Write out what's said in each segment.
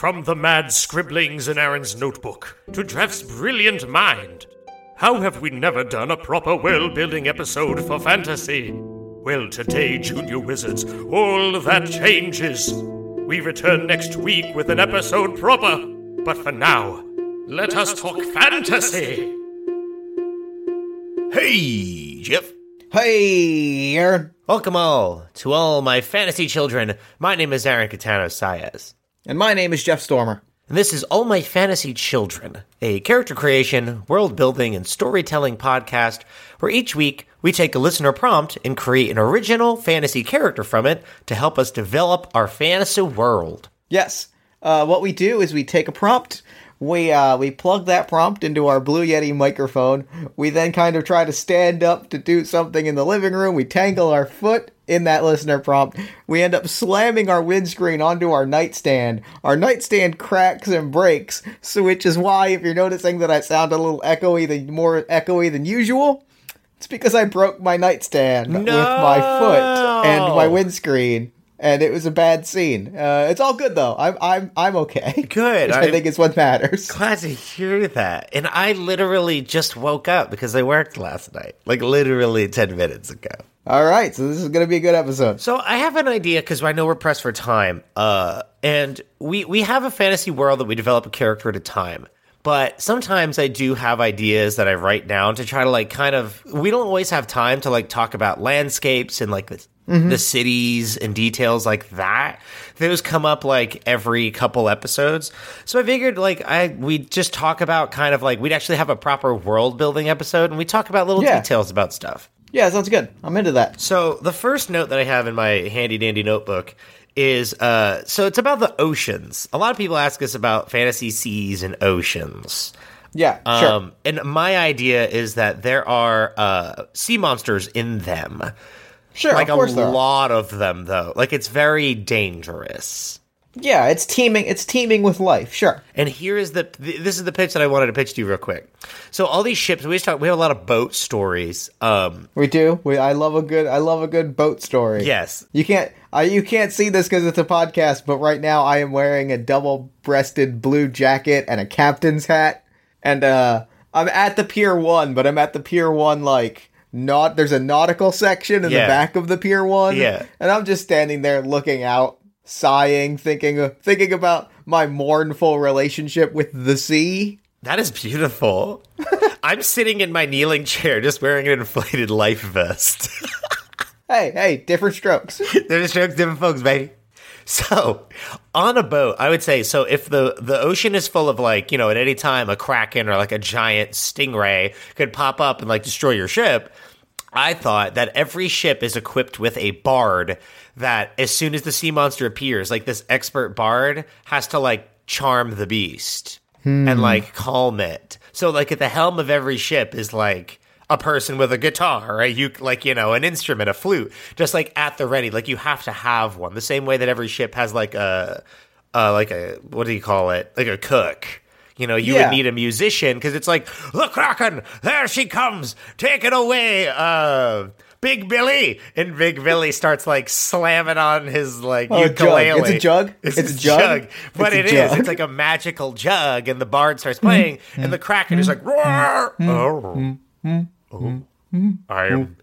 From the mad scribblings in Aaron's notebook to Jeff's brilliant mind, how have we never done a proper world building episode for fantasy? Well, today, Junior Wizards, all that changes. We return next week with an episode proper. But for now, let us talk fantasy. Hey, Jeff. Hey, Aaron. Welcome all to all my fantasy children. My name is Aaron Catano Saez. And my name is Jeff Stormer. And this is All My Fantasy Children, a character creation, world building, and storytelling podcast where each week we take a listener prompt and create an original fantasy character from it to help us develop our fantasy world. Yes. Uh, what we do is we take a prompt, we uh, we plug that prompt into our Blue Yeti microphone. We then kind of try to stand up to do something in the living room. We tangle our foot in that listener prompt. We end up slamming our windscreen onto our nightstand. Our nightstand cracks and breaks, so which is why if you're noticing that I sound a little echoey, the more echoey than usual, it's because I broke my nightstand with my foot and my windscreen and it was a bad scene. Uh, it's all good though. I'm I'm I'm okay. Good. I I'm think is what matters. Glad to hear that. And I literally just woke up because I worked last night, like literally 10 minutes ago. All right, so this is going to be a good episode. So I have an idea because I know we're pressed for time, uh, and we we have a fantasy world that we develop a character at a time. But sometimes I do have ideas that I write down to try to like kind of. We don't always have time to like talk about landscapes and like the, the cities and details like that. Those come up like every couple episodes. So I figured like I we just talk about kind of like we'd actually have a proper world building episode and we talk about little Yeah. details about stuff. Yeah, sounds good. I'm into that. So the first note that I have in my handy dandy notebook is uh so it's about the oceans. A lot of people ask us about fantasy seas and oceans. Yeah, sure. Um and my idea is that there are uh sea monsters in them. Sure, Like of a there lot of them though. Like it's very dangerous. Yeah, it's teeming. It's teeming with life. Sure. And here is the this is the pitch that I wanted to pitch to you real quick. So all these ships, we just talk, we have a lot of boat stories. Um We do. We. I love a good. I love a good boat story. yes. You can't. I, you can't see this because it's a podcast, but right now I am wearing a double-breasted blue jacket and a captain's hat, and uh, I'm at the Pier One, but I'm at the Pier One like not. There's a nautical section in Yeah. the back of the Pier One, Yeah. and I'm just standing there looking out, sighing, thinking, thinking about my mournful relationship with the sea. That is beautiful. I'm sitting in my kneeling chair just wearing an inflated life vest. Hey, hey, different strokes. different strokes, different folks, baby. So, on a boat, I would say so. If the the ocean is full of like you know at any time a kraken or like a giant stingray could pop up and like destroy your ship, I thought that every ship is equipped with a bard that as soon as the sea monster appears, like this expert bard has to like charm the beast and like calm it. So like at the helm of every ship is like a person with a guitar, a you like you know an instrument, a flute, just like at the ready. Like you have to have one. The same way that every ship has like a uh, like a what do you call it? Like a cook. You know, you Yeah. would need a musician because it's like the Kraken. There she comes. Take it away, uh, Big Billy. And Big Billy starts like slamming on his like Oh, a jug. ukulele. It's a jug? It's, It's a a jug? But It's it is. jug. It's like a magical jug, and the bard starts playing, mm-hmm. and the Kraken is mm-hmm. like, roar. Mm-hmm. Oh. Oh. I am.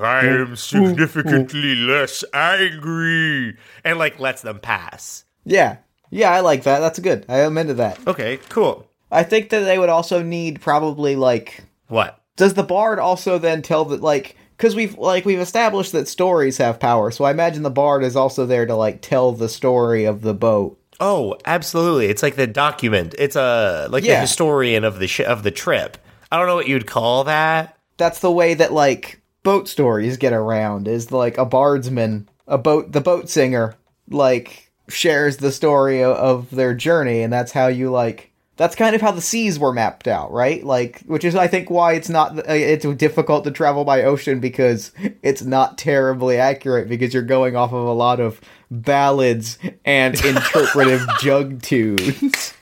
I am significantly less angry, and like lets them pass. yeah, yeah, I like that. That's good. I am into that. Okay, cool. I think that they would also need probably like What? does the bard also then tell that like because we've like we've established that stories have power, so I imagine the bard is also there to like tell the story of the boat. Oh, absolutely. It's like the document. It's a like the historian of the sh- of the trip. I don't know what you'd call that. That's the way that like boat stories get around is like a bardsman, a boat the boat singer like shares the story of, their journey and that's how you like that's kind of how the seas were mapped out, right? Like, which is, I think, why it's not uh, it's difficult to travel by ocean because it's not terribly accurate because you're going off of a lot of ballads and interpretive jug tunes.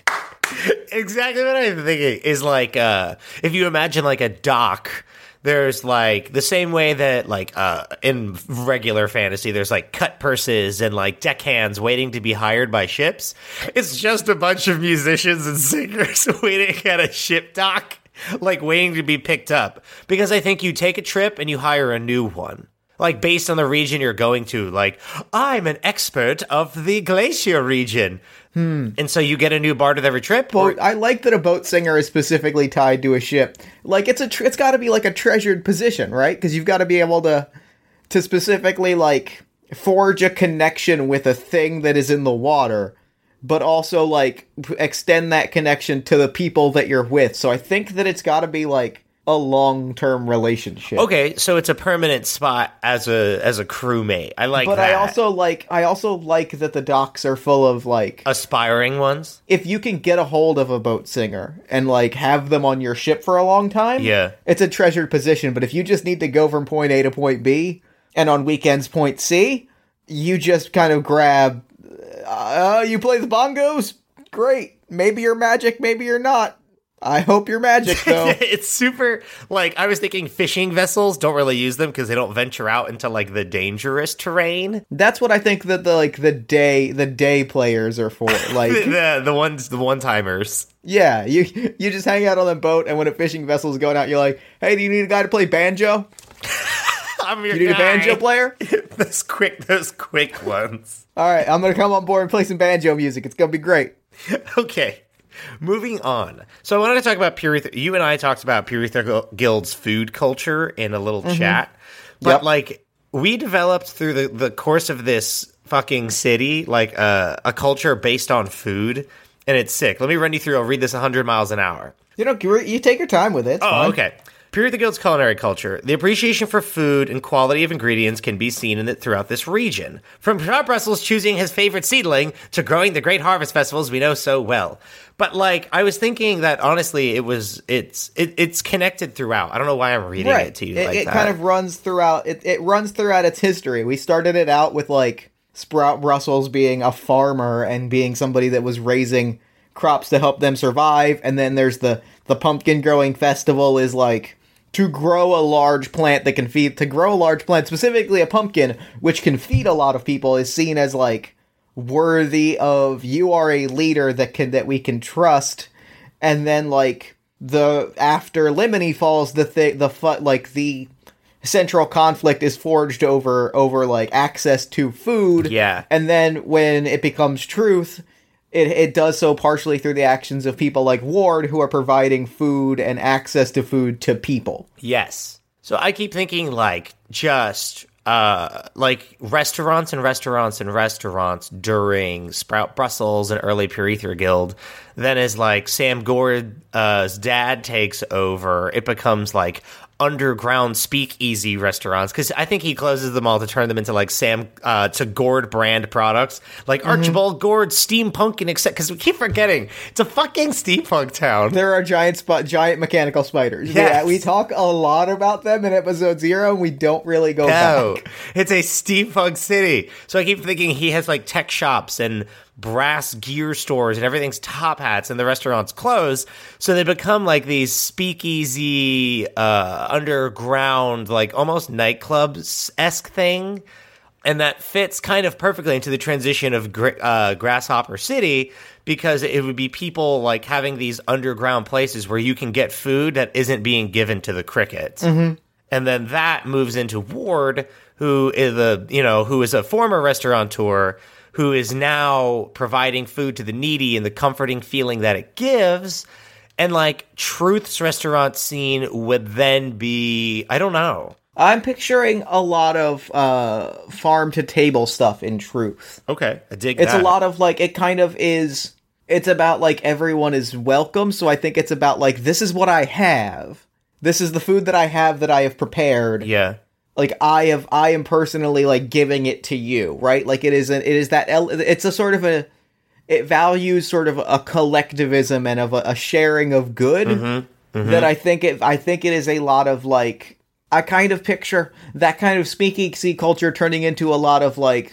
exactly what I'm thinking is like uh if you imagine like a dock there's like the same way that like uh in regular fantasy there's like cut purses and like deckhands waiting to be hired by ships. It's just a bunch of musicians and singers waiting at a ship dock, like waiting to be picked up. Because I think you take a trip and you hire a new one. Like based on the region you're going to, like I'm an expert of the glacier region, hmm. and so you get a new bard with every trip. or- I like that a boat singer is specifically tied to a ship. Like it's a, tr- it's got to be like a treasured position, right? Because you've got to be able to, to specifically like forge a connection with a thing that is in the water, but also like extend that connection to the people that you're with. So I think that it's got to be like a long term relationship. Okay, so it's a permanent spot as a as a crewmate. I like But that. I also like I also like that the docks are full of like aspiring ones. if you can get a hold of a boat singer and like have them on your ship for a long time, Yeah. it's a treasured position. But if you just need to go from point A to point B and on weekends point C, you just kind of grab. Uh, you play the bongos, great. Maybe you're magic, maybe you're not. I hope you're magic though. it's super like I was thinking fishing vessels don't really use them because they don't venture out into like the dangerous terrain. That's what I think that the like the day the day players are for. Like The the, the ones the one timers. Yeah, you you just hang out on the boat, and when a fishing vessel is going out, you're like, "Hey, do you need a guy to play banjo? I'm your You need a banjo player? those quick those quick ones. All right, I'm gonna come on board and play some banjo music. It's gonna be great." Okay. Moving on. So I wanted to talk about Pure. You and I talked about Pure Guild's food culture in a little chat. But Yep. like we developed through the, the course of this fucking city like uh, a culture based on food and it's sick. Let me run you through. I'll read this 100 miles an hour. You know, you take your time with it. It's Oh, fine. okay. Pure the Guild's culinary culture. The appreciation for food and quality of ingredients can be seen in it throughout this region. From Sprout Brussels choosing his favorite seedling to growing the great harvest festivals we know so well. But like, I was thinking that honestly, it was it's it, it's connected throughout. I don't know why I'm reading Right. it to you it like it kind of runs throughout. It it runs throughout its history. We started it out with like Sprout Brussels being a farmer and being somebody that was raising crops to help them survive, and then there's the the pumpkin growing festival is like to grow a large plant that can feed to grow a large plant specifically a pumpkin which can feed a lot of people is seen as like worthy of you are a leader that can that we can trust and then like the after limini falls the thing the fu- like the central conflict is forged over over like access to food Yeah. and then when it becomes truth it, it does so partially through the actions of people like ward who are providing food and access to food to people Yes. So I keep thinking like just uh like restaurants and restaurants and restaurants during Sprout Brussels and early Pure Guild. Then as like Sam Gord's dad takes over, it becomes like underground speakeasy restaurants because I think he closes them all to turn them into like Sam uh, to Gord brand products like Archibald Gord steampunk and except because we keep forgetting it's a fucking steampunk town. there are giant spot giant mechanical spiders Yes. yeah we talk a lot about them in episode zero and we don't really go No, back it's a steampunk city. So I keep thinking he has like tech shops and brass gear stores and everything's top hats and the restaurants close. So they become like these speakeasy, uh, underground, like almost nightclubs esque thing. And that fits kind of perfectly into the transition of uh, Grasshopper City because it would be people like having these underground places where you can get food that isn't being given to the crickets and then that moves into Ward, who is the you know who is a former restaurateur who is now providing food to the needy and the comforting feeling that it gives. And like Truth's restaurant scene would then be I don't know. i'm picturing a lot of uh farm to table stuff in truth Okay, I dig it's that. a lot of like it kind of is it's about like everyone is welcome so i think it's about like this is what i have this is the food that i have that i have prepared Yeah, like i have i am personally like giving it to you right like it is a, it is that it's a sort of a it values sort of a collectivism and of a, a sharing of good Mm-hmm. that i think it i think it is a lot of like i kind of picture that kind of speakeasy culture turning into a lot of like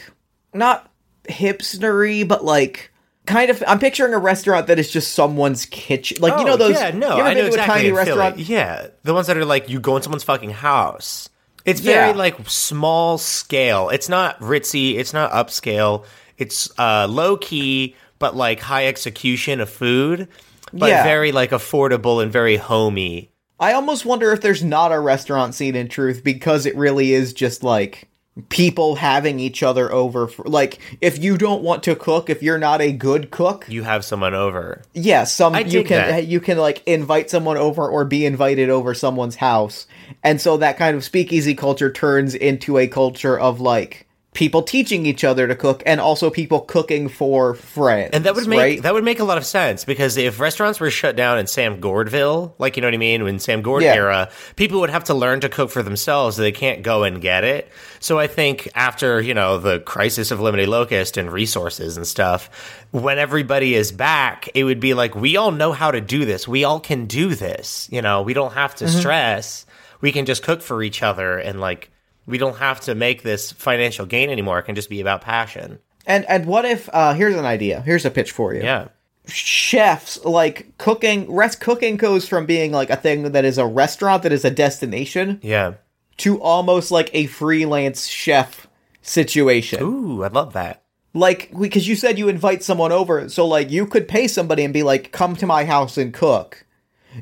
not hipstery but like kind of I'm picturing a restaurant that is just someone's kitchen. Like you know Oh, those Yeah, no, you ever I know to exactly a tiny Philly. restaurant? Yeah, the ones that are like you go in someone's fucking house. It's very Yeah. like small scale. It's not ritzy. It's not upscale. It's uh, low key, but like high execution of food, but Yeah. very like affordable and very homey. I almost wonder if there's not a restaurant scene in truth because it really is just like people having each other over for like if you don't want to cook if you're not a good cook You have someone over. yeah some I you can that. you can like invite someone over or be invited over someone's house and so that kind of speakeasy culture turns into a culture of like people teaching each other to cook and also people cooking for friends And that would make right? that would make a lot of sense because if restaurants were shut down in Sam Gordville, like you know what I mean, in Sam Gord Yeah. era, people would have to learn to cook for themselves. They can't go and get it. So I think after you know the crisis of limited locust and resources and stuff, when everybody is back, it would be like we all know how to do this. We all can do this. You know, we don't have to mm-hmm. stress. We can just cook for each other and like. We don't have to make this financial gain anymore. It can just be about passion. and and what if uh here's an idea here's a pitch for you Yeah. chefs like cooking rest cooking goes from being like a thing that is a restaurant that is a destination Yeah. to almost like a freelance chef situation Ooh, I love that. like because you said you invite someone over so like you could pay somebody and be like come to my house and cook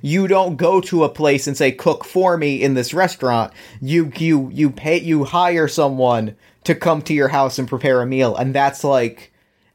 you don't go to a place and say cook for me in this restaurant. You you you pay you hire someone to come to your house and prepare a meal. And that's like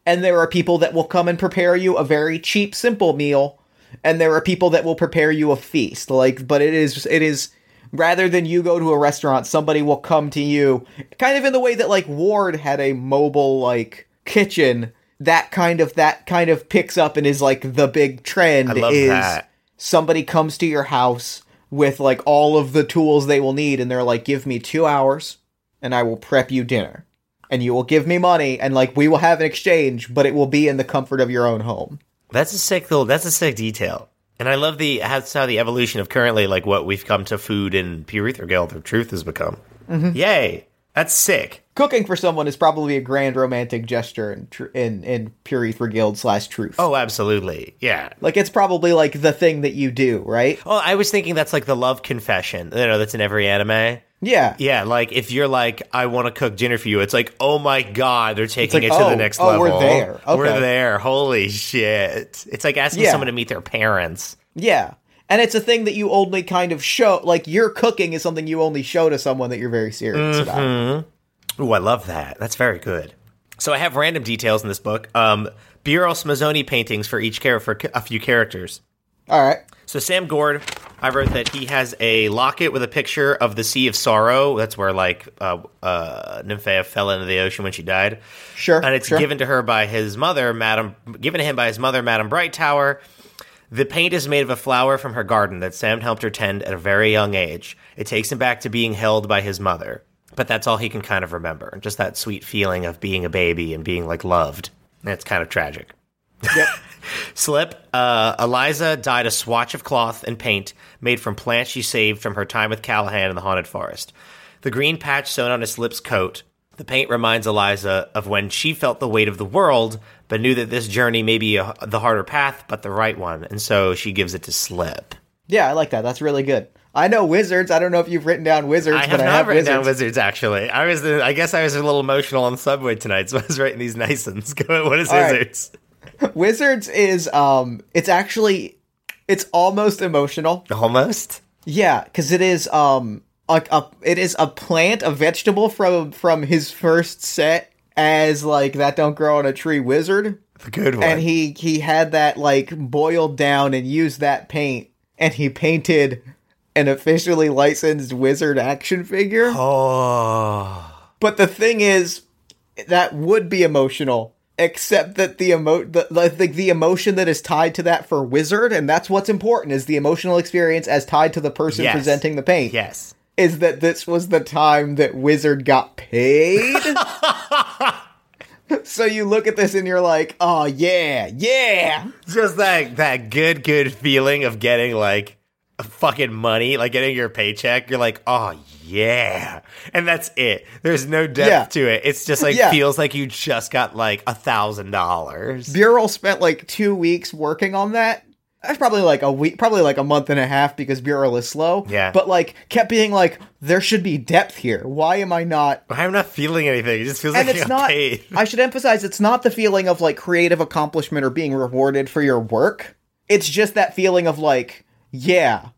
and there are people that will come and prepare you a very cheap simple meal. And there are people that will prepare you a feast. Like but it is it is rather than you go to a restaurant somebody will come to you kind of in the way that like ward had a mobile like kitchen. That kind of that kind of picks up and is like the big trend I love is that. Somebody comes to your house with like all of the tools they will need and they're like give me 2 hours and I will prep you dinner and you will give me money and like we will have an exchange but it will be in the comfort of your own home That's a sick little. That's a sick detail. And I love the that's how the evolution of currently like what we've come to food and Pure Ether Guild of Truth has become. Mm-hmm. Yay! That's sick. cooking for someone is probably a grand romantic gesture in tr- in, in pure ether guild slash truth Oh, absolutely. Yeah. like it's probably like the thing that you do right Oh, I was thinking that's like the love confession. You know, that's in every anime. yeah Yeah, like if you're like, I want to cook dinner for you, it's like, oh my god, they're taking like, it to oh, the next oh, level. we're there. We're there. Holy shit! It's like asking Yeah. someone to meet their parents. yeah and it's a thing that you only kind of show like your cooking is something you only show to someone that you're very serious Mm-hmm. about Ooh, I love that. That's very good. So I have random details in this book. Um, Bureau Smazzoni paintings for each character, for a few characters. all right So Sam Gord, I wrote that he has a locket with a picture of the Sea of Sorrow. That's where like uh, uh, Nymphea fell into the ocean when she died, sure and it's sure. given to her by his mother, Madam. Given to him by his mother, Madam Bright Tower. The paint is made of a flower from her garden that Sam helped her tend at a very young age. It takes him back to being held by his mother, but that's all he can kind of remember. Just that sweet feeling of being a baby and being like loved. And it's kind of tragic. Yep. Slip, uh, Eliza dyed a swatch of cloth and paint made from plants she saved from her time with Callahan in the haunted forest. The green patch sewn on his Slip's coat. The paint reminds Eliza of when she felt the weight of the world, but knew that this journey may be a, the harder path, but the right one, and so she gives it to Slip. yeah i like that that's really good i know wizards i don't know if you've written down wizards I have but i not have written wizards down wizards actually. I was, I guess, I was a little emotional on the subway tonight, so I was writing these nice ones. What is All right. wizards? wizards is um it's actually it's almost emotional Almost. Yeah, because it is um a, a it is a plant, a vegetable from from his first set as like that don't grow on a tree wizard, The good one. and he he had that like boiled down and used that paint, and he painted an officially licensed wizard action figure. oh. But the thing is, that would be emotional. Except that the emo the, the the emotion that is tied to that for wizard, and that's what's important is the emotional experience as tied to the person Yes. presenting the paint. Yes. Is that this was the time that wizard got paid? so you look at this and you're like, oh yeah, yeah, just that that good good feeling of getting like fucking money, like getting your paycheck, you're like, oh yeah, and that's it. There's no depth Yeah. to it. It's just like Yeah. feels like you just got like a thousand dollars. Bureau spent like two weeks working on that. That's probably like a week, probably like a month and a half because Bureau is slow. Yeah. But like kept being like, there should be depth here. Why am I not? I'm not feeling anything. It just feels And like it's not. paid. I should emphasize, it's not the feeling of like creative accomplishment or being rewarded for your work. It's just that feeling of like, yeah,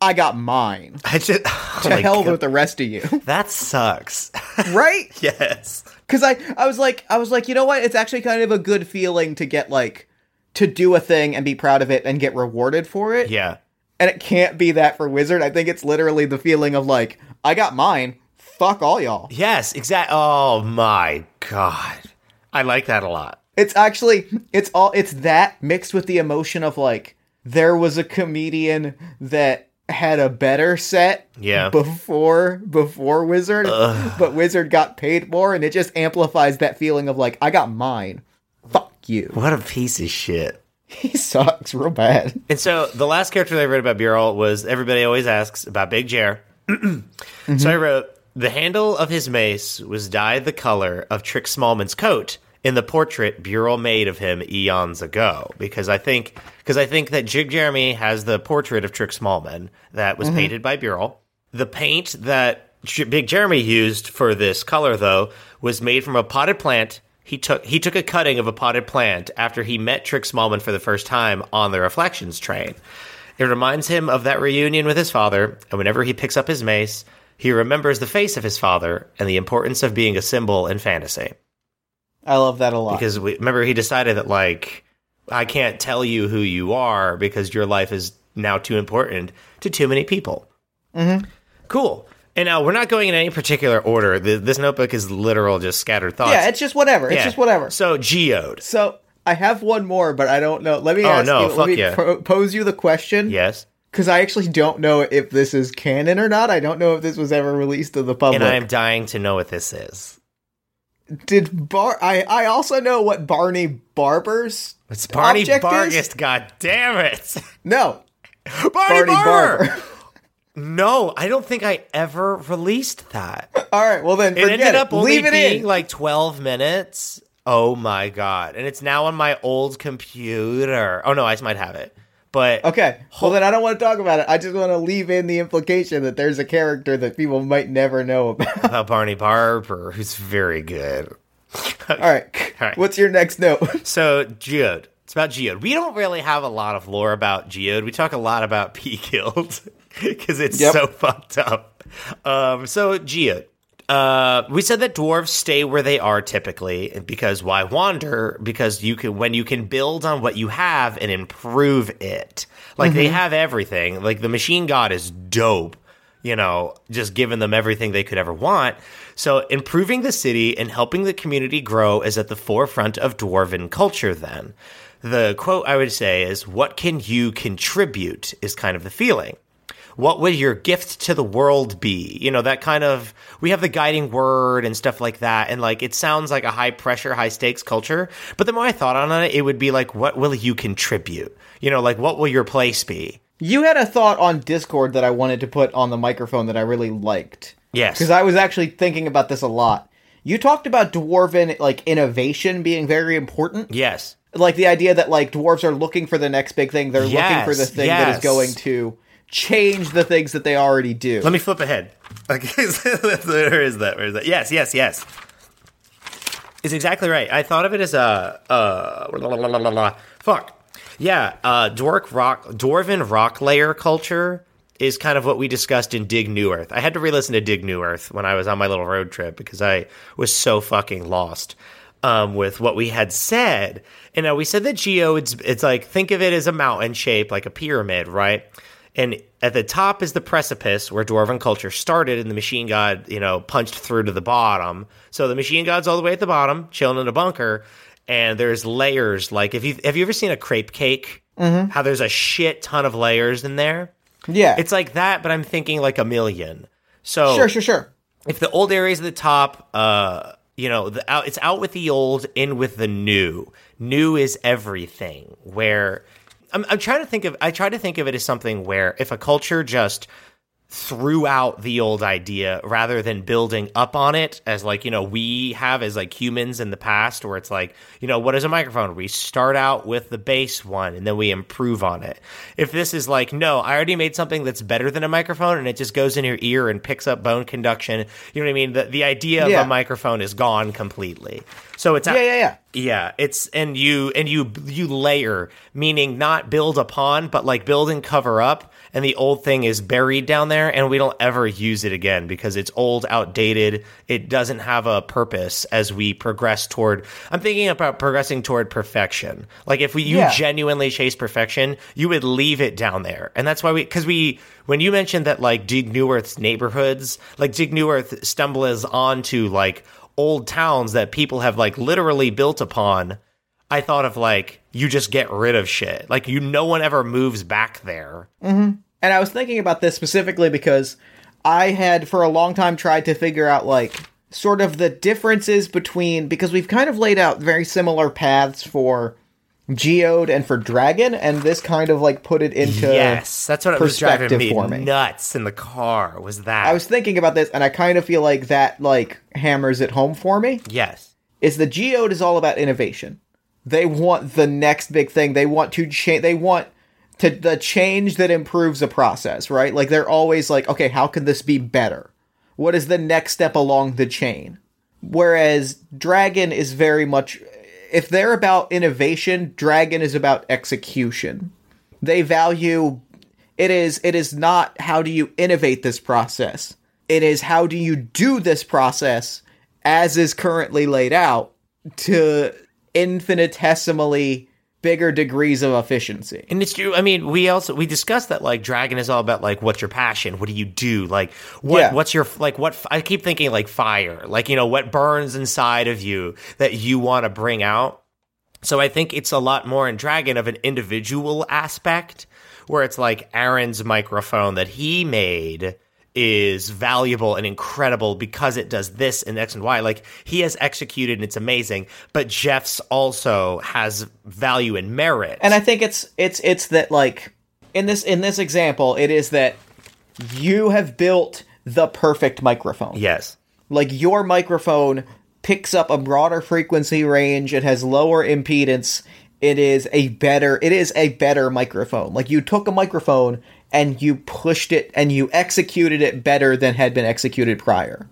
I got mine. I just oh To hell God. with the rest of you, that sucks. right? yes. Because I, I was like, I was like, you know what? It's actually kind of a good feeling to get like to do a thing and be proud of it and get rewarded for it. Yeah. And it can't be that for Wizard. I think it's literally the feeling of like, I got mine. Fuck all y'all. Yes. Exact. Oh my god. I like that a lot. It's actually it's all it's that mixed with the emotion of like there was a comedian that had a better set Yeah. before before Wizard, but Wizard got paid more and it just amplifies that feeling of like I got mine. You. What a piece of shit. He sucks real bad. And so the last character that I read about Bureau was everybody always asks about Big Jer. So I wrote the handle of his mace was dyed the color of Trick Smallman's coat in the portrait Bureau made of him eons ago. Because I think because I think that Big Jeremy has the portrait of Trick Smallman that was mm-hmm. painted by Bureau. The paint that Big Jeremy used for this color though was made from a potted plant. He took he took a cutting of a potted plant after he met Trick Smallman for the first time on the Reflections train. It reminds him of that reunion with his father, and whenever he picks up his mace, he remembers the face of his father and the importance of being a symbol in fantasy. I love that a lot. Because we, remember, he decided that like I can't tell you who you are because your life is now too important to too many people. Mm-hmm. Cool. And now we're not going in any particular order. Th this notebook is literal, just scattered thoughts. yeah, it's just whatever. It's just whatever. So geode. So I have one more, but I don't know. Let me Oh, ask no, you. fuck let me yeah. pro- pose you the question. Yes. Because I actually don't know if this is canon or not. I don't know if this was ever released to the public. And I am dying to know what this is. Did Bar? I I also know what Barney Barber's. It's Barney is? God damn it. No, Barney Barney Barber. Barber. No, I don't think I ever released that. All right, well then It ended it. up only Leave it being in. like 12 minutes. Oh my god. And it's now on my old computer. Oh no, I just might have it. But okay, well then I don't want to talk about it. I just want to leave in the implication that there's a character that people might never know about. about Barney Barber, who's very good. All right, All right. what's your next note? So, Geode. It's about Geode. We don't really have a lot of lore about Geode. We talk a lot about P Guild because it's Yep. so fucked up. Um, so, Geode. Uh, we said that dwarves stay where they are typically because why wander? Because you can when you can build on what you have and improve it. Like they have everything. Like the machine god is dope you know, just giving them everything they could ever want. So, improving the city and helping the community grow is at the forefront of dwarven culture, then. The quote I would say is, What can you contribute? is kind of the feeling. What would your gift to the world be? You know, that kind of, we have the guiding word and stuff like that. And like, it sounds like a high pressure, high stakes culture. But the more I thought on it, it would be like, what will you contribute? You know, like, what will your place be? You had a thought on Discord that I wanted to put on the microphone that I really liked. Yes. Because I was actually thinking about this a lot. You talked about dwarven like innovation being very important. Yes. Like the idea that like dwarves are looking for the next big thing. They're looking for the thing that yes. is going to change the things that they already do. Let me flip ahead. Okay, where is that? Where is that? Yes, yes, yes. is exactly right. I thought of it as a uh, la, la, la, la, la, la. fuck. Yeah, uh, dwarf rock, dwarven rock layer culture is kind of what we discussed in Dig New Earth. I had to re-listen to Dig New Earth when I was on my little road trip because I was so fucking lost um, with what we had said. And uh, we said that Geo, it's it's like think of it as a mountain shape, like a pyramid, right? And at the top is the precipice where dwarven culture started, and the machine god, you know, punched through to the bottom. So the machine god's all the way at the bottom, chilling in a bunker, and there's layers. Like if you have you ever seen a crepe cake? Mm-hmm. How there's a shit ton of layers in there. yeah. It's like that, but I'm thinking like a million. So sure, sure, sure. if the old area's at the top, uh, you know, the out, it's out with the old, in with the new. New is everything. Where I'm, I'm trying to think of I try to think of it as something where if a culture just threw out the old idea rather than building up on it as like you know we have as like humans in the past where it's like you know what is a microphone we start out with the base one and then we improve on it if this is like no i already made something that's better than a microphone and it just goes in your ear and picks up bone conduction you know what i mean the, the idea of a microphone is gone completely so it's Yeah, yeah, yeah. yeah, it's and you and you you layer, meaning not build upon, but like build and cover up. And the old thing is buried down there, and we don't ever use it again because it's old, outdated. It doesn't have a purpose as we progress toward. I'm thinking about progressing toward perfection. Like if we you Yeah. genuinely chase perfection, you would leave it down there, and that's why we because we when you mentioned that like Dig New Earth's neighborhoods, like Dig New Earth stumbles onto like old towns that people have like literally built upon. I thought of like you just get rid of shit. Like you no one ever moves back there. Mm-hmm. And I was thinking about this specifically because I had for a long time tried to figure out like sort of the differences between because we've kind of laid out very similar paths for Geode and for Dragon, and this kind of like put it into yes, that's what it was driving perspective me, for me. nuts in the car. Was that? I was thinking about this, and I kind of feel like that like hammers it home for me. yes, Is the Geode is all about innovation. They want the next big thing. They want to change. They want to the change that improves a process, right? Like they're always like, okay, how can this be better? What is the next step along the chain? Whereas Dragon is very much, if they're about innovation, Dragon is about execution. They value it is it is not how do you innovate this process. It is how do you do this process as is currently laid out to infinitesimally bigger degrees of efficiency. and it's true. I mean, we also we discussed that like Dragon is all about like what's your passion? What do you do? Like what Yeah. what's your like what? I keep thinking like fire. Like you know what burns inside of you that you want to bring out. So I think it's a lot more in Dragon of an individual aspect where it's like Aaron's microphone that he made is valuable and incredible because it does this and X and Y. Like he has executed and it's amazing, but Jeff's also has value and merit. And I think it's it's it's that like in this in this example, it is that you have built the perfect microphone. yes. like your microphone picks up a broader frequency range it has lower impedance it is a better it is a better microphone like you took a microphone and you pushed it and you executed it better than had been executed prior.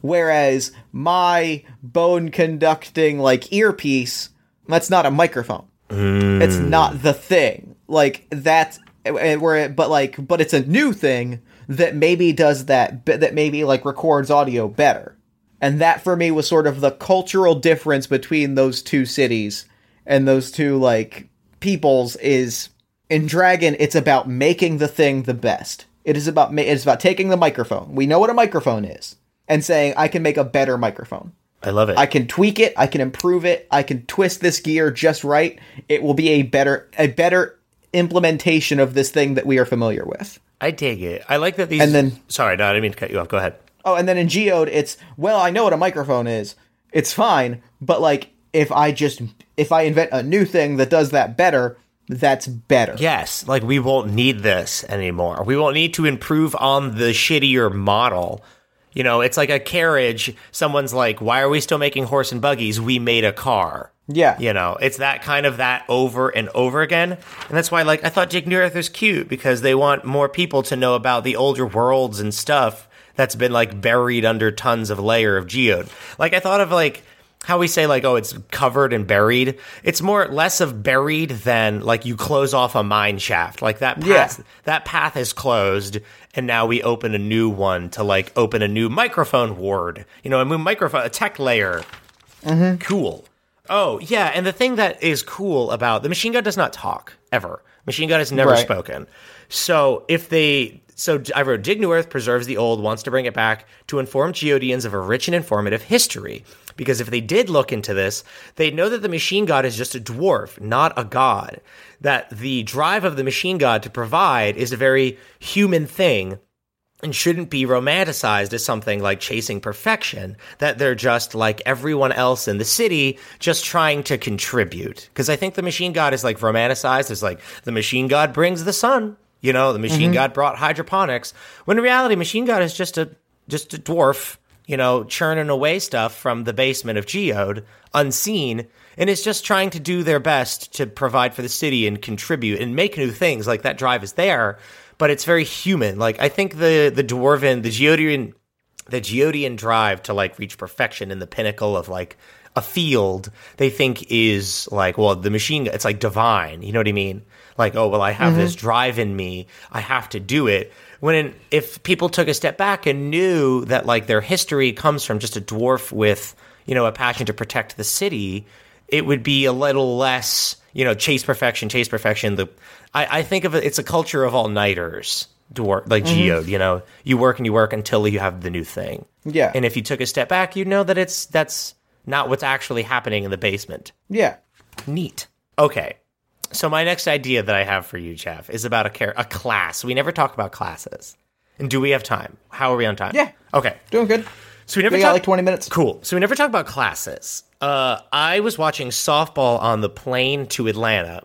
Whereas my bone conducting like earpiece that's not a microphone. Hmm. It's not the thing. Like that's eh, where it, but like but it's a new thing that maybe does that that maybe like records audio better. And that for me was sort of the cultural difference between those two cities and those two like peoples is in dragon it's about making the thing the best it is about ma- it's about taking the microphone we know what a microphone is and saying i can make a better microphone I love it. I can tweak it, I can improve it, I can twist this gear just right. It will be a better a better implementation of this thing that we are familiar with. I dig it. I like that these. And then- sorry, no, I didn't mean to cut you off. Go ahead. Oh, and then in Geode it's well, I know what a microphone is. It's fine, but like if I just if I invent a new thing that does that better, that's better. Yes, like we won't need this anymore. We won't need to improve on the shittier model. You know, it's like a carriage. Someone's like, "Why are we still making horse and buggies? We made a car." Yeah. You know, it's that kind of that over and over again. And that's why, like, I thought Dig New Earth was cute because they want more people to know about the older worlds and stuff that's been, like, buried under tons of layer of geode. Like, I thought of, like, how we say, like, oh, it's covered and buried. It's more, less of buried than, like, you close off a mine shaft. Like, that path, Yeah. that path is closed. And now we open a new one to, like, open a new microphone ward. You know, a new microphone, a tech layer. Mm-hmm. Cool. Oh, yeah, and the thing that is cool about the machine god does not talk ever. Machine god has never Right. spoken. So if they so I wrote Dig New Earth preserves the old, wants to bring it back to inform Geodians of a rich and informative history. Because if they did look into this, they'd know that the machine god is just a dwarf, not a god. That the drive of the machine god to provide is a very human thing and shouldn't be romanticized as something like chasing perfection, that they're just like everyone else in the city, just trying to contribute. Because I think the machine god is like romanticized as like the machine god brings the sun. You know, the machine mm-hmm. god brought hydroponics. When in reality, machine god is just a just a dwarf, you know, churning away stuff from the basement of Geode, unseen, and is just trying to do their best to provide for the city and contribute and make new things. Like that drive is there, but it's very human. Like I think the the dwarven, the Geodian, the Geodian drive to like reach perfection in the pinnacle of like a field, they think is like well the machine. It's like divine. You know what I mean? Like oh well, I have this mm-hmm. drive in me. I have to do it. When in, if people took a step back and knew that like their history comes from just a dwarf with you know a passion to protect the city, it would be a little less you know chase perfection, chase perfection. The I, I think of it, it's a culture of all nighters. Dwarf like mm-hmm. geode, you know, you work and you work until you have the new thing. Yeah. And if you took a step back, you'd know that it's that's not what's actually happening in the basement. Yeah. Neat. Okay. So my next idea that I have for you, Jeff, is about a care a class. We never talk about classes. And do we have time? How are we on time? Yeah. Okay. Doing good. So we never We talk- got like 20 minutes. Cool. So we never talk about classes. Uh, I was watching softball on the plane to Atlanta,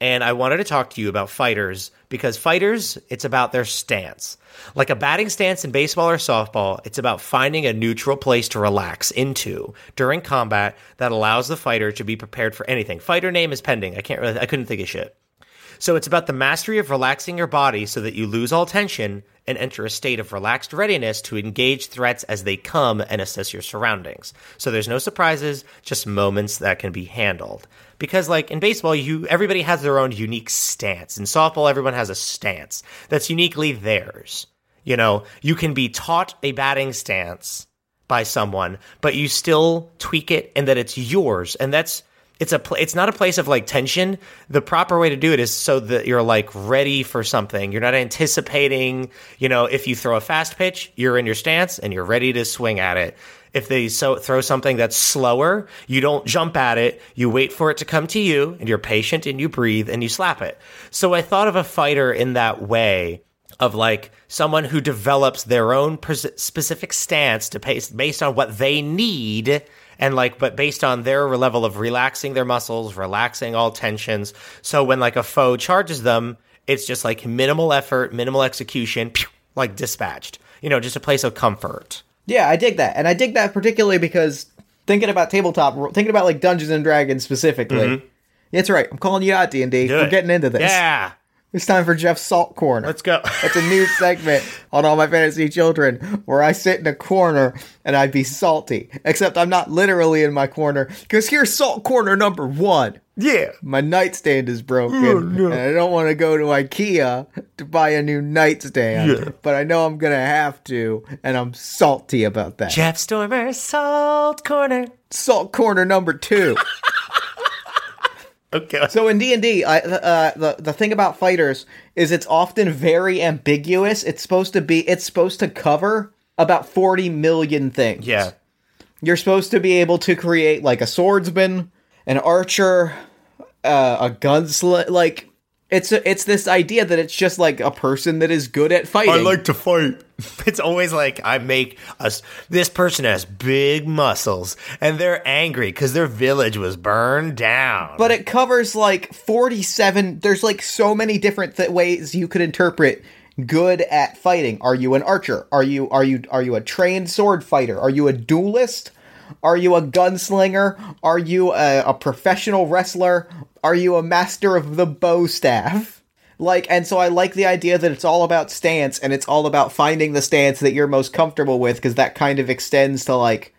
and I wanted to talk to you about fighters because fighters, it's about their stance. Like a batting stance in baseball or softball, it's about finding a neutral place to relax into during combat that allows the fighter to be prepared for anything. Fighter name is pending. I can't really, I couldn't think of shit. So it's about the mastery of relaxing your body so that you lose all tension and enter a state of relaxed readiness to engage threats as they come and assess your surroundings. So there's no surprises, just moments that can be handled. Because like in baseball, you everybody has their own unique stance. In softball, everyone has a stance that's uniquely theirs. You know, you can be taught a batting stance by someone, but you still tweak it and that it's yours. And that's it's a pl- it's not a place of like tension. The proper way to do it is so that you're like ready for something. You're not anticipating, you know, if you throw a fast pitch, you're in your stance and you're ready to swing at it. If they so throw something that's slower, you don't jump at it. You wait for it to come to you and you're patient and you breathe and you slap it. So I thought of a fighter in that way of like someone who develops their own specific stance to pace based on what they need and like but based on their level of relaxing their muscles relaxing all tensions so when like a foe charges them it's just like minimal effort minimal execution pew, like dispatched you know just a place of comfort Yeah, I dig that. And I dig that particularly because thinking about tabletop, thinking about like Dungeons and Dragons specifically. That's right. I'm calling you out, D&D. Mm-hmm. We're getting into this. yeah It's time for Jeff's Salt Corner. let's go It's a new segment on All My Fantasy Children where I sit in a corner and I be salty. Except I'm not literally in my corner because here's Salt Corner number one. yeah My nightstand is broken Oh, and I don't want to go to IKEA to buy a new nightstand. Yeah. But I know I'm going to have to and I'm salty about that. jeff stormer salt corner Salt Corner number two. okay So in D and D, uh, the the thing about fighters is it's often very ambiguous. It's supposed to be it's supposed to cover about forty million things. yeah you're supposed to be able to create like a swordsman, an archer, uh, a gunslinger. Like it's a, it's this idea that it's just like a person that is good at fighting. I like to fight. It's always like I make us. This person has big muscles, and they're angry because their village was burned down. but it covers like 47 there's like so many different th- ways you could interpret good at fighting are you an archer are you are you are you a trained sword fighter are you a duelist are you a gunslinger? Are you a, a professional wrestler? Are you a master of the bow staff? Like and so i like the idea that it's all about stance and it's all about finding the stance that you're most comfortable with because that kind of extends to like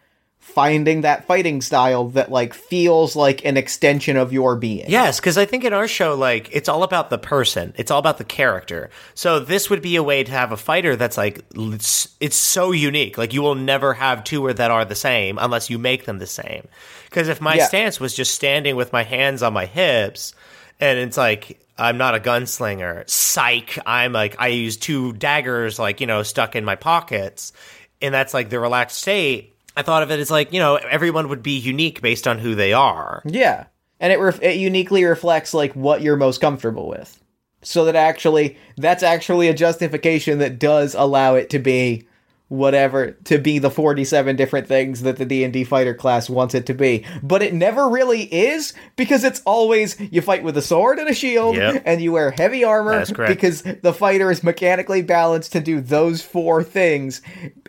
finding that fighting style that like feels like an extension of your being. Yes, because I think in our show, like, it's all about the person. It's all about the character. So this would be a way to have a fighter that's like, it's, it's so unique. Like, you will never have two or that are the same unless you make them the same. Because if my Yeah. stance was just standing with my hands on my hips, and it's like, I'm not a gunslinger. Psych. I'm like, I use two daggers, like, you know, stuck in my pockets. And that's like the relaxed state. I thought of it as like, you know, everyone would be unique based on who they are. Yeah. And it ref- it uniquely reflects like what you're most comfortable with. so that actually that's actually a justification that does allow it to be whatever to be the 47 different things that the D&D fighter class wants it to be but it never really is because it's always you fight with a sword and a shield Yep. and you wear heavy armor because the fighter is mechanically balanced to do those four things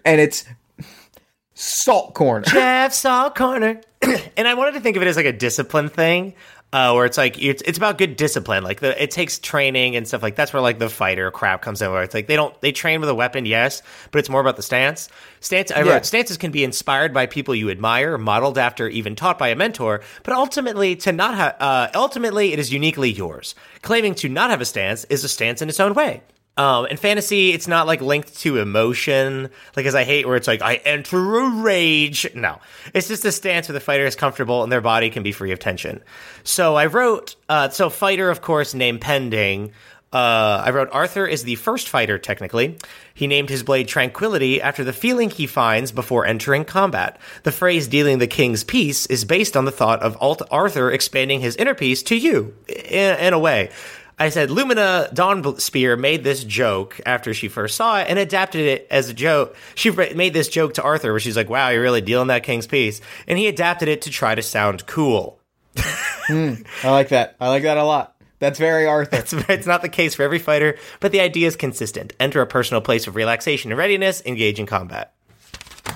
and it's salt corner Jeff Salt Corner. and I wanted to think of it as like a discipline thing, uh, where it's like it's, it's about good discipline. Like the it takes training and stuff like that's where like the fighter crap comes in. Where it's like they don't they train with a weapon, yes, but it's more about the stance. Stance. I Yeah. wrote stances can be inspired by people you admire, modeled after, even taught by a mentor. But ultimately, to not have uh, ultimately it is uniquely yours. Claiming to not have a stance is a stance in its own way. Um, in fantasy, it's not like linked to emotion, like as I hate where it's like I enter a rage. No, it's just a stance where the fighter is comfortable and their body can be free of tension. So I wrote, uh, so fighter, of course, name pending. Uh, I wrote Arthur is the first fighter, technically. He named his blade Tranquility after the feeling he finds before entering combat. The phrase dealing the king's peace is based on the thought of Alt- Arthur expanding his inner peace to you, in, in a way. I said Lumina Dawn Spear made this joke after she first saw it and adapted it as a joke. She made this joke to Arthur where she's like, "Wow, you're really dealing that king's peace," and he adapted it to try to sound cool. Hmm. I like that. I like that a lot. That's very Arthur. It's, it's not the case for every fighter, but the idea is consistent. Enter a personal place of relaxation and readiness, engage in combat.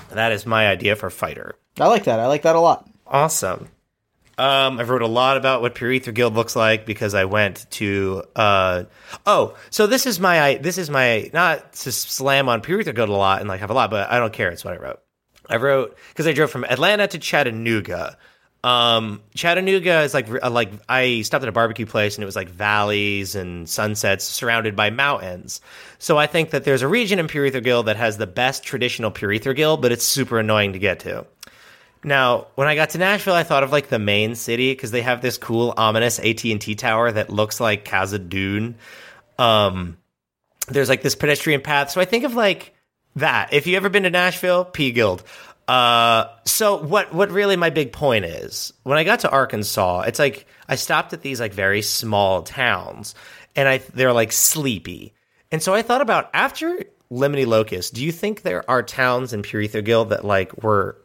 That is my idea for fighter. I like that. I like that a lot. Awesome. Um, I've wrote a lot about what Pure Ether Guild looks like because I went to. Uh, oh, so this is my this is my not to slam on Pure Ether Guild a lot and like have a lot, but I don't care. It's what I wrote. I wrote because I drove from Atlanta to Chattanooga. Um, Chattanooga is like like I stopped at a barbecue place and it was like valleys and sunsets surrounded by mountains. So I think that there's a region in Pure Ether Guild that has the best traditional Pure Ether Guild, but it's super annoying to get to. Now, when I got to Nashville, I thought of like the main city because they have this cool, ominous AT and T tower that looks like Khazad-dûm. Um, there's like this pedestrian path, so I think of like that. If you ever been to Nashville, P Guild. Uh, so what? What really my big point is when I got to Arkansas, it's like I stopped at these like very small towns, and I they're like sleepy, and so I thought about after Lemony Locust. Do you think there are towns in Pure Guild that like were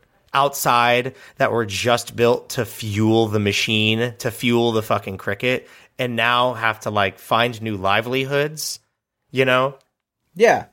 outside that were just built to fuel the machine, to fuel the fucking cricket, and now have to like find new livelihoods? You know, Yeah.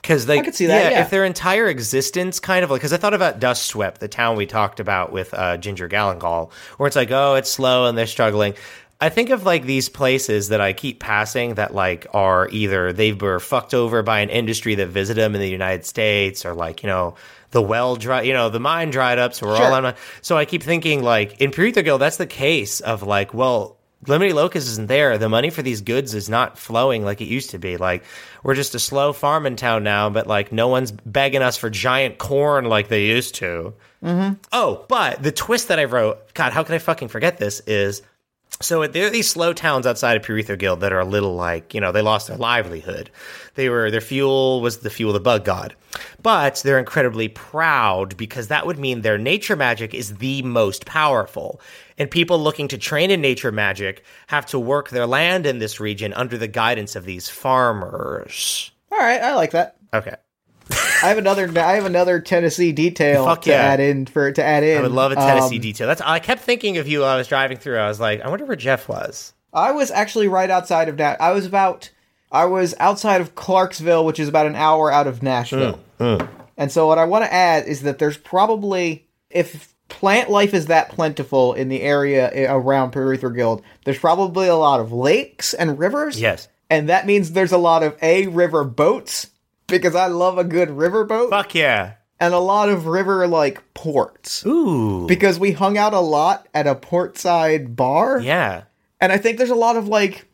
because they, I could see that, yeah. if their entire existence kind of like, because I thought about Dust Swept, the town we talked about with uh, Ginger Gallengall, where it's like, oh, it's slow and they're struggling. I think of like these places that I keep passing that like are either they were fucked over by an industry that visited them in the United States, or like you know the well dry, you know the mine dried up, so we're Sure. all on. So I keep thinking like in Ether Guild, that's the case of like, well, Limited Locust isn't there. The money for these goods is not flowing like it used to be. Like we're just a slow farming town now, but like no one's begging us for giant corn like they used to. Mm-hmm. Oh, but the twist that I wrote, God, how could I fucking forget this? Is so there are these slow towns outside of Pure Guild that are a little like, you know, they lost their livelihood. They were their fuel was the fuel of the bug god. But they're incredibly proud because that would mean their nature magic is the most powerful. And people looking to train in nature magic have to work their land in this region under the guidance of these farmers. All right, I like that. Okay. I have another. I have another Tennessee detail Fuck to yeah. add in for to add in. I would love a Tennessee Um, detail. That's I kept thinking of you while I was driving through. I was like, I wonder where Jeff was. I was actually right outside of that. I was about. I was outside of Clarksville, which is about an hour out of Nashville. Mm, mm. And so, what I want to add is that there's probably, if plant life is that plentiful in the area eh, around Pure Guild, there's probably a lot of lakes and rivers. Yes. And that means there's a lot of A, river boats, because I love a good river boat, Fuck yeah. and a lot of river like ports. Ooh. Because we hung out a lot at a portside bar. Yeah. and I think there's a lot of like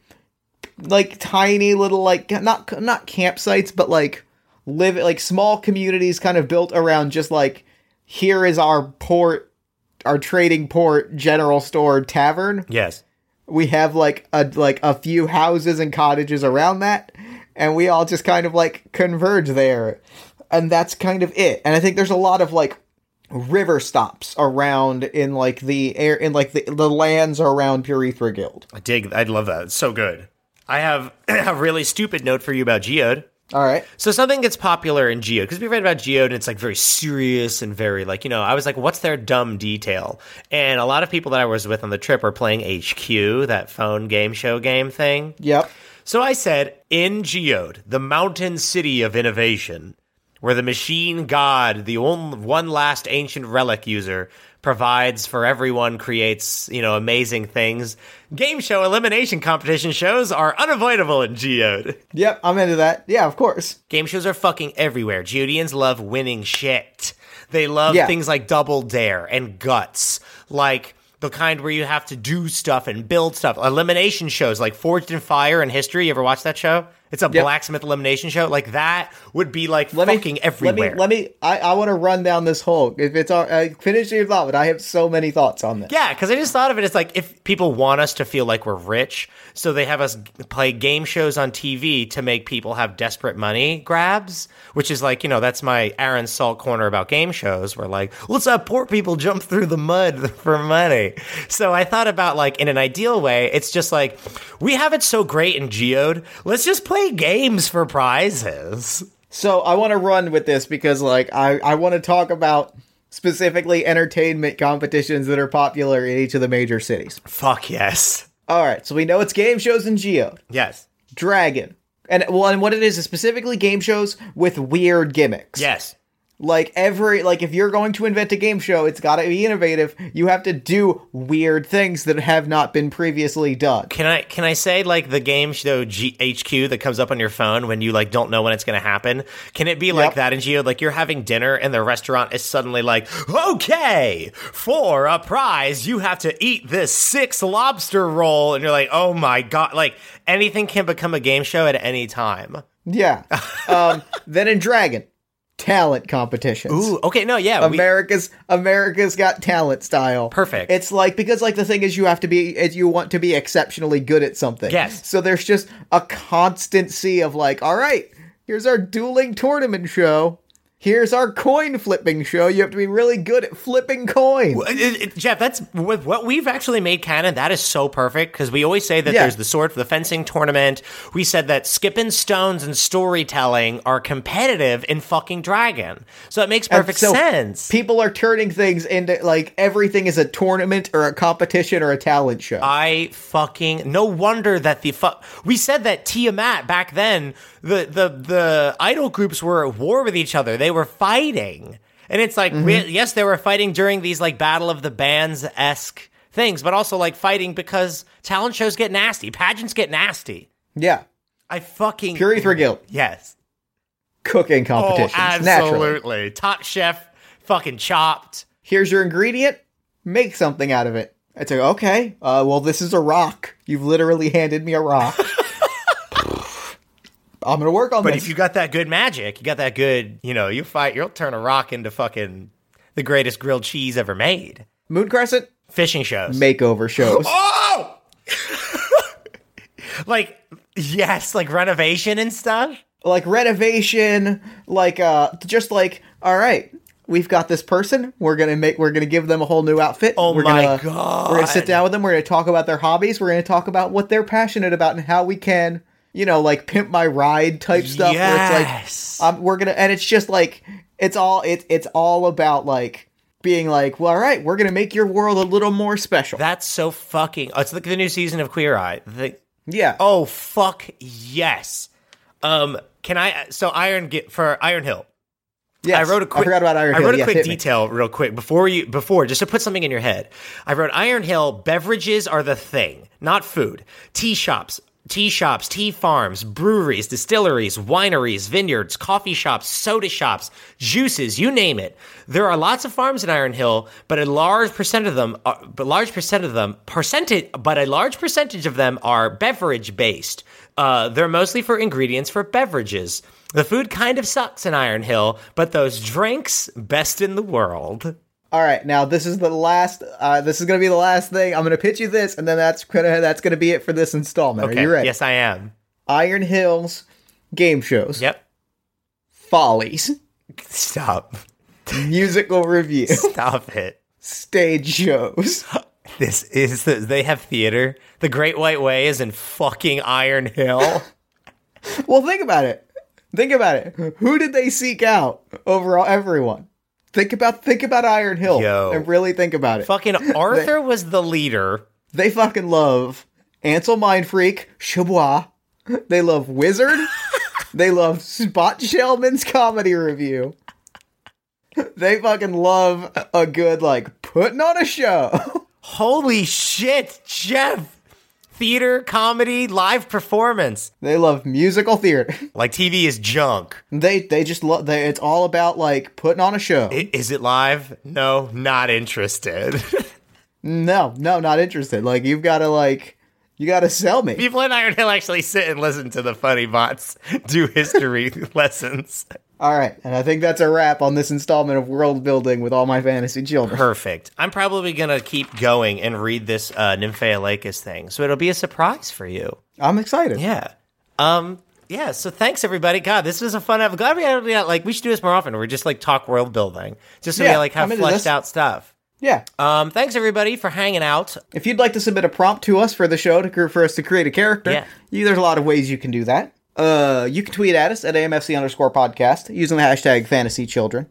like tiny little like not not campsites but like live like small communities kind of built around just like here is our port our trading port general store tavern Yes. we have like a like a few houses and cottages around that and we all just kind of like converge there and that's kind of it and i think there's a lot of like river stops around in like the air in like the, the lands around pure ether guild I dig. I love that. It's so good. I have a really stupid note for you about Geode. All right. So something gets popular in Geode because we read about Geode and it's like very serious and very like you know I was like what's their dumb detail and a lot of people that I was with on the trip were playing HQ that phone game show game thing. Yep. So I said in Geode, the mountain city of innovation, where the machine god, the one, one last ancient relic user, provides for everyone, creates, you know, amazing things. Game show elimination competition shows are unavoidable in Geode. Yep. I'm into that. Yeah, of course. Game shows are fucking everywhere. Geodians love winning shit. They love Yeah. things like Double Dare and Guts, like the kind where you have to do stuff and build stuff. Elimination shows like Forged in Fire and History. You ever watch that show? It's a Yep. blacksmith elimination show. Like that would be like Let fucking me, everywhere. Let me. Let me. I, I want to run down this whole. If it's all, uh, finish your thought, but I have so many thoughts on this. Yeah, because I just thought of it as like if people want us to feel like we're rich, so they have us play game shows on TV to make people have desperate money grabs, which is like, you know, that's my Aaron Salt corner about game shows where like, let's have poor people jump through the mud for money. So I thought about like in an ideal way, it's just like, we have it so great in Geode, let's just play games for prizes. So I want to run with this because, like, I I want to talk about specifically entertainment competitions that are popular in each of the major cities. Fuck yes. All right. So we know it's game shows in Geo. Yes. Dragon, and well, and what it is is specifically game shows with weird gimmicks. Yes. Like every like if you're going to invent a game show it's got to be innovative you have to do weird things that have not been previously done Can I can I say like the game show G- HQ that comes up on your phone when you like don't know when it's going to happen? Can it be like Yep. that in Geo? Like you're having dinner and the restaurant is suddenly like, okay, for a prize you have to eat this six lobster roll, and you're like, oh my god! Like anything can become a game show at any time. yeah um then in dragon talent competitions Ooh, okay, no, yeah, we, America's America's Got Talent style. Perfect. It's like because like the thing is you have to be you want to be exceptionally good at something. Yes. So there's just a constancy of like, all right, here's our dueling tournament show. Here's our coin flipping show. You have to be really good at flipping coins. It- it- Jeff, that's with what we've actually made canon. That is so perfect because we always say that Yeah. there's the sword for the fencing tournament. We said that skipping stones and storytelling are competitive in fucking Dragon, so it makes perfect so sense. People are turning things into like everything is a tournament or a competition or a talent show. I fucking no wonder that the fu- we said that Tiamat back then the the the idol groups were at war with each other. They were fighting, and it's like we- yes, they were fighting during these like battle of the bands esque things, but also like fighting because talent shows get nasty, pageants get nasty. yeah. I fucking Pure Ether Guild. Yes. Cooking Oh, competitions. naturally. absolutely. Top Chef, fucking chopped. here's your ingredient make something out of it it's like okay uh, well this is a rock you've literally handed me a rock i'm gonna work on But this if you got that good magic, you got that good, you know, you fight, you'll turn a rock into fucking the greatest grilled cheese ever made. moon crescent Fishing shows. makeover shows oh! like, yes, like renovation and stuff. like renovation like uh just like all right we've got this person we're gonna make we're gonna give them a whole new outfit Oh we're my gonna, God. we're gonna sit down with them we're gonna talk about their hobbies we're gonna talk about what they're passionate about and how we can you know like pimp my ride type stuff Yes. where it's like um, we're gonna and it's just like it's all it's it's all about like being like well all right we're gonna make your world a little more special That's so fucking. Oh, it's like the new season of Queer Eye. The, yeah oh fuck yes. Um, can I? So Iron get for Iron Hill. yes. I wrote a quick. I forgot about Iron I wrote a Yes, quick hit me. detail, real quick, before you before just to put something in your head. I wrote Iron Hill. Beverages are the thing, not food. Tea shops, tea shops, tea farms, breweries, distilleries, wineries, vineyards, coffee shops, soda shops, juices, you name it. There are lots of farms in Iron Hill, but a large percent of them, are, but large percent of them, percentage, but a large percentage of them are beverage based. Uh, they're mostly for ingredients for beverages. The food kind of sucks in Iron Hill, but those drinks, best in the world. All right, now this is the last. Uh, this is gonna be the last thing. I'm gonna pitch you this, and then that's gonna that's gonna be it for this installment. Are you ready? Yes, I am. Iron Hills game shows, Yep. follies, Stop. musical review, Stop it. stage shows, This is the, they have theater. The Great White Way is in fucking Iron Hill. Well, think about it. Think about it. Who did they seek out over everyone? Think about think about Iron Hill Yo. and really think about it. fucking Arthur was the leader. They fucking love Ansel Mindfreak, Chabois. They love Wizard. they love Spot Shellman's comedy review. They fucking love a good like putting on a show. Holy shit, Jeff! Theater, comedy, live performance. they love musical theater. Like TV is junk. They they just love. They, it's all about like putting on a show. I- Is it live? No, not interested. no, no, not interested. Like you've got to like you got to sell me. People in Iron Hill actually sit and listen to the funny bots do history lessons. All right, and I think that's a wrap on this installment of world building with all my fantasy children. Perfect. I'm probably gonna keep going and read this uh, Nymphea Lacus thing, so it'll be a surprise for you. I'm excited. Yeah. Um. Yeah. So thanks everybody. God, this was a fun. I'm glad we had yeah, like we should do this more often. Where we just like talk world building, just so we like have fleshed out stuff. Yeah. Um. Thanks everybody for hanging out. If you'd like to submit a prompt to us for the show to for us to create a character, Yeah. you, there's a lot of ways you can do that. Uh, you can tweet at us at AMFC underscore podcast using the hashtag fantasy children.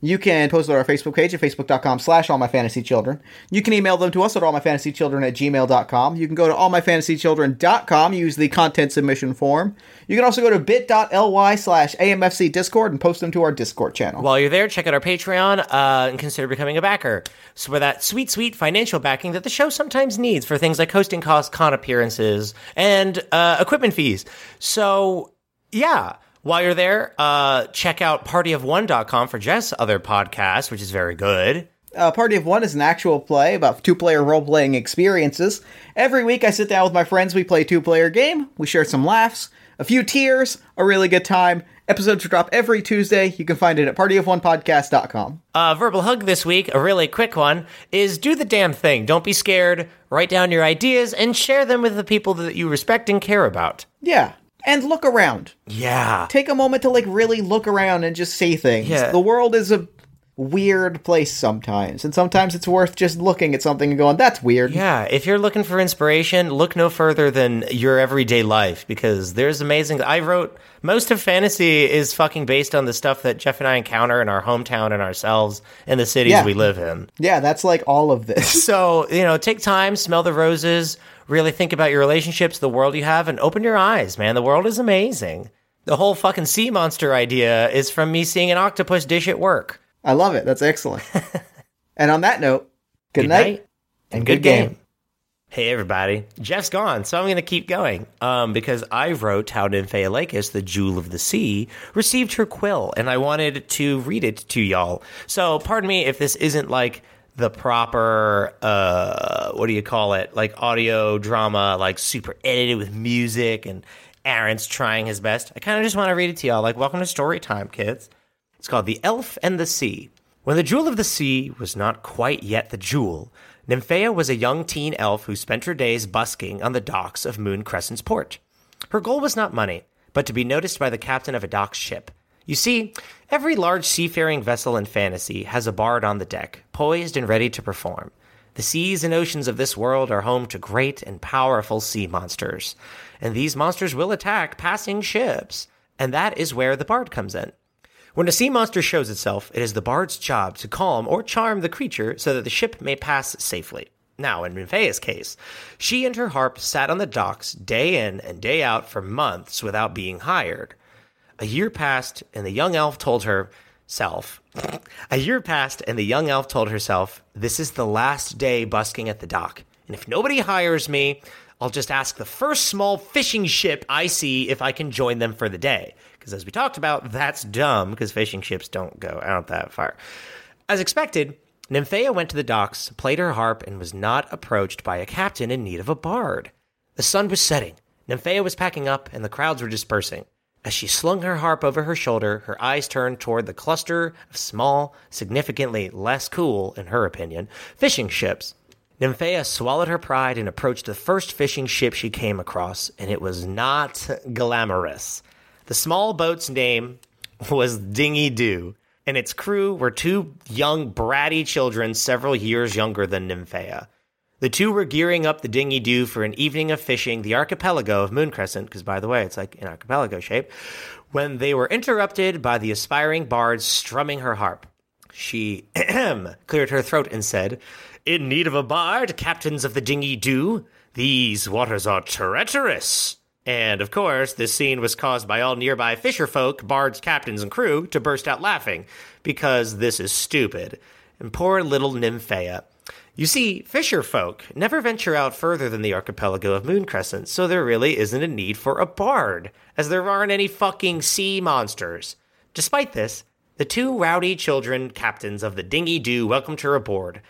You can post it on our Facebook page at facebook.com slash all my fantasy children. You can email them to us at allmyfantasychildren at gmail.com. You can go to allmyfantasychildren.com, use the content submission form. You can also go to bit.ly slash AMFC Discord and post them to our Discord channel. While you're there, check out our Patreon uh, and consider becoming a backer. So for that sweet, sweet financial backing that the show sometimes needs for things like hosting costs, con appearances, and uh, equipment fees. So yeah. While you're there, uh, check out partyof1.com for Jess' other podcast, which is very good. Uh, Party of One is an actual play about two player role playing experiences. Every week, I sit down with my friends, we play a two player game, we share some laughs, a few tears, a really good time. Episodes drop every Tuesday. You can find it at partyofonepodcast.com. Uh, verbal hug this week, a really quick one, is do the damn thing. Don't be scared. Write down your ideas and share them with the people that you respect and care about. Yeah. And look around. Yeah. Take a moment to like really look around and just say things. Yeah. The world is a weird place sometimes, and sometimes it's worth just looking at something and going, "That's weird." Yeah, if you're looking for inspiration, look no further than your everyday life because there's amazing. I wrote most of fantasy is fucking based on the stuff that Jeff and I encounter in our hometown and ourselves and the cities Yeah. we live in. Yeah, that's like all of this. So, you know, take time, smell the roses, really think about your relationships, the world you have, and open your eyes, man. The world is amazing. The whole fucking sea monster idea is from me seeing an octopus dish at work. I love it. That's excellent. and on that note, good, night, and good good game. Hey everybody, Jeff's gone, so I'm going to keep going um, because I wrote how Nymphea Lacus, the jewel of the sea, received her quill, and I wanted to read it to y'all. So, pardon me if this isn't like the proper, uh, what do you call it, like audio drama, like super edited with music, and Aaron's trying his best. I kind of just want to read it to y'all. Like, welcome to story time, kids. It's called The Elf and the Sea. When the Jewel of the Sea was not quite yet the jewel, Nymphea was a young teen elf who spent her days busking on the docks of Moon Crescent's port. Her goal was not money, but to be noticed by the captain of a dock ship. You see, every large seafaring vessel in fantasy has a bard on the deck, poised and ready to perform. The seas and oceans of this world are home to great and powerful sea monsters, and these monsters will attack passing ships. And that is where the bard comes in. When a sea monster shows itself, it is the bard's job to calm or charm the creature so that the ship may pass safely. Now, in Nymphea's case, she and her harp sat on the docks day in and day out for months without being hired. A year passed, and the young elf told herself, A year passed, and the young elf told herself, This is the last day busking at the dock, and if nobody hires me, I'll just ask the first small fishing ship I see if I can join them for the day. Because as we talked about, that's dumb, because fishing ships don't go out that far. As expected, Nymphea went to the docks, played her harp, and was not approached by a captain in need of a bard. The sun was setting, Nymphea was packing up, and the crowds were dispersing. As she slung her harp over her shoulder, her eyes turned toward the cluster of small, significantly less cool, in her opinion, fishing ships. Nymphea swallowed her pride and approached the first fishing ship she came across, and it was not glamorous. The small boat's name was Dinghy Doo, and its crew were two young, bratty children several years younger than Nymphea. The two were gearing up the dinghy doo for an evening of fishing the archipelago of Moon Crescent, because by the way, it's like an archipelago shape, when they were interrupted by the aspiring bard strumming her harp. She cleared her throat and said, In need of a bard, captains of the dinghy doo. These waters are treacherous. And of course, this scene was caused by all nearby fisherfolk, bards, captains, and crew to burst out laughing, because this is stupid. And poor little Nymphaea. You see, fisher folk never venture out further than the archipelago of Moon Crescent, so there really isn't a need for a bard, as there aren't any fucking sea monsters. Despite this, the two rowdy children captains of the dinghy doo welcomed her aboard,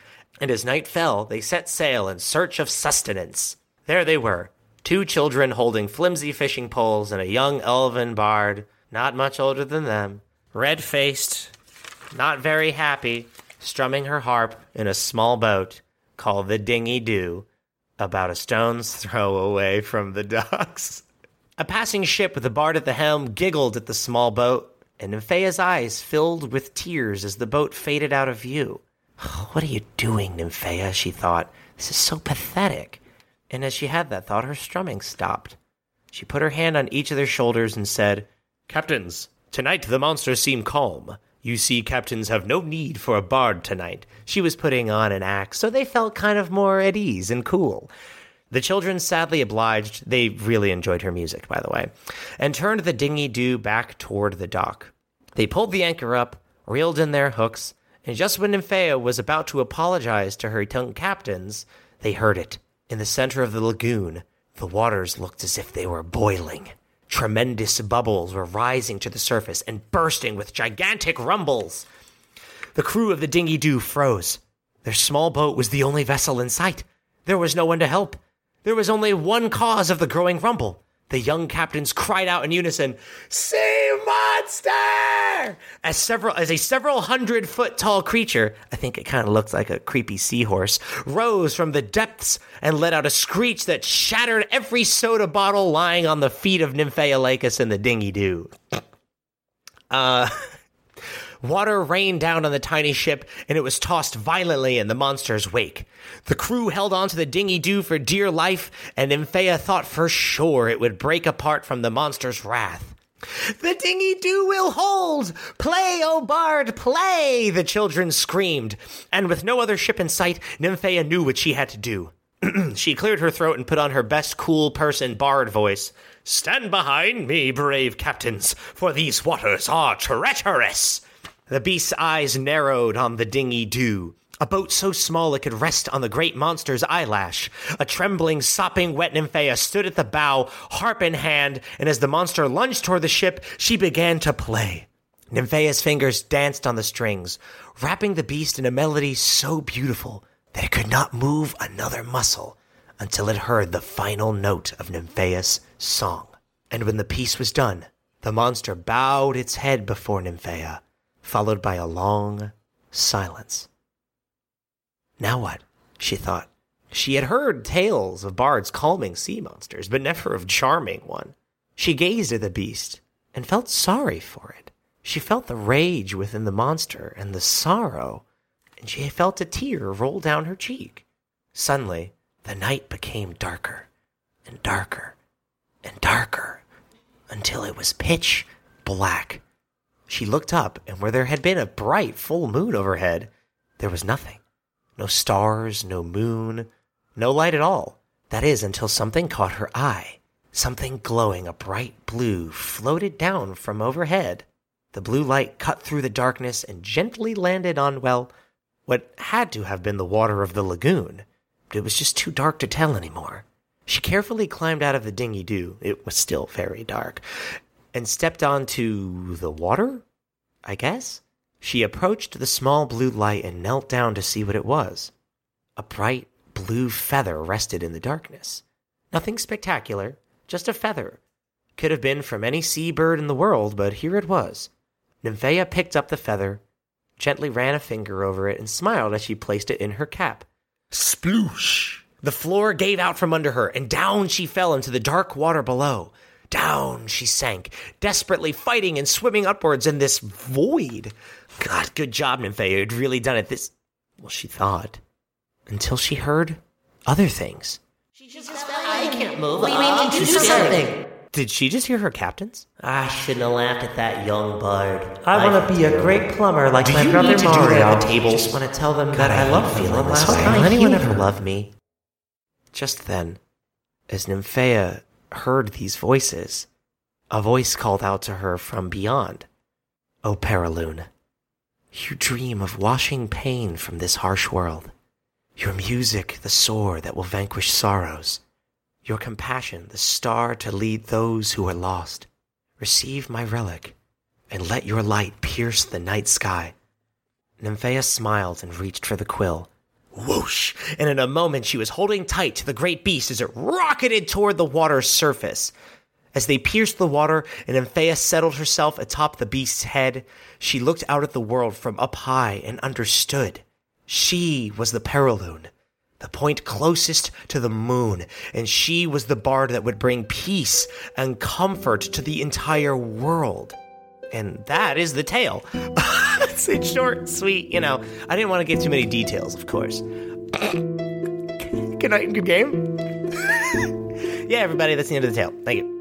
and as night fell, they set sail in search of sustenance. There they were, two children holding flimsy fishing poles and a young elven bard, not much older than them, red faced, not very happy, strumming her harp in a small boat called the Dinghy Doo, about a stone's throw away from the docks. A passing ship with a bard at the helm giggled at the small boat, and Nymphaea's eyes filled with tears as the boat faded out of view. What are you doing, Nymphaea? she thought. This is so pathetic. And as she had that thought, her strumming stopped. She put her hand on each of their shoulders and said, Captains, tonight the monsters seem calm. You see, captains have no need for a bard tonight. She was putting on an act, so they felt kind of more at ease and cool. The children sadly obliged. They really enjoyed her music, by the way, and turned the dinghy doo back toward the dock. They pulled the anchor up, reeled in their hooks, and just when Nymphaea was about to apologize to her young captains, they heard it. In the center of the lagoon, the waters looked as if they were boiling. Tremendous bubbles were rising to the surface and bursting with gigantic rumbles. The crew of the dinghy doo froze. Their small boat was the only vessel in sight. There was no one to help. There was only one cause of the growing rumble. The young captains cried out in unison, Sea monster! As several as a several hundred foot tall creature, I think it kind of looks like a creepy seahorse, rose from the depths and let out a screech that shattered every soda bottle lying on the feet of Nymphaea Lacus and the dinghy doo. Uh Water rained down on the tiny ship, and it was tossed violently in the monster's wake. The crew held onto the dinghy doo for dear life, and Nymphaea thought for sure it would break apart from the monster's wrath. The dinghy doo will hold! Play, O bard, play! The children screamed, and with no other ship in sight, Nymphaea knew what she had to do. she cleared her throat and put on her best cool person bard voice. Stand behind me, brave captains, for these waters are treacherous. The beast's eyes narrowed on the dinghy doo. A boat so small it could rest on the great monster's eyelash. A trembling, sopping wet Nymphaea stood at the bow, harp in hand, and as the monster lunged toward the ship, she began to play. Nymphaea's fingers danced on the strings, wrapping the beast in a melody so beautiful that it could not move another muscle until it heard the final note of Nymphaea's song. And when the piece was done, the monster bowed its head before Nymphaea followed by a long silence. Now what? she thought. She had heard tales of bards calming sea monsters, but never of charming one. She gazed at the beast and felt sorry for it. She felt the rage within the monster and the sorrow, and she felt a tear roll down her cheek. Suddenly, the night became darker and darker and darker until it was pitch black. She looked up, and where there had been a bright full moon overhead, there was nothing. No stars, no moon, no light at all. That is, until something caught her eye. Something glowing a bright blue floated down from overhead. The blue light cut through the darkness and gently landed on, well, what had to have been the water of the lagoon, but it was just too dark to tell anymore. She carefully climbed out of the dinghy doo. It was still very dark and stepped onto the water, I guess? She approached the small blue light and knelt down to see what it was. A bright blue feather rested in the darkness. Nothing spectacular, just a feather. Could have been from any sea bird in the world, but here it was. Nymphaea picked up the feather, gently ran a finger over it, and smiled as she placed it in her cap. Sploosh! The floor gave out from under her, and down she fell into the dark water below. Down she sank, desperately fighting and swimming upwards in this void. God, good job, Nymphaea. You'd really done it. This, well, she thought. Until she heard other things. She just fell I can't move. We need to do something. Did she just hear her captains? I shouldn't have laughed at that young bard. I want to be a great plumber like my you brother need to do Mario. that at the table? Just want to tell them that I love feeling this way. Will Will anyone anyone ever ever love me? Just then, as Nymphaea heard these voices, a voice called out to her from beyond. O Perilune, you dream of washing pain from this harsh world. Your music, the sword that will vanquish sorrows. Your compassion, the star to lead those who are lost. Receive my relic, and let your light pierce the night sky. Nymphaea smiled and reached for the quill. Whoosh! And in a moment, she was holding tight to the great beast as it rocketed toward the water's surface. As they pierced the water and Nymphaea settled herself atop the beast's head, she looked out at the world from up high and understood. She was the Perilune, the point closest to the moon, and she was the bard that would bring peace and comfort to the entire world. And that is the tale. it's, short, sweet, you know. I didn't want to give too many details, of course. good night and good game. yeah, everybody, that's the end of the tale. Thank you.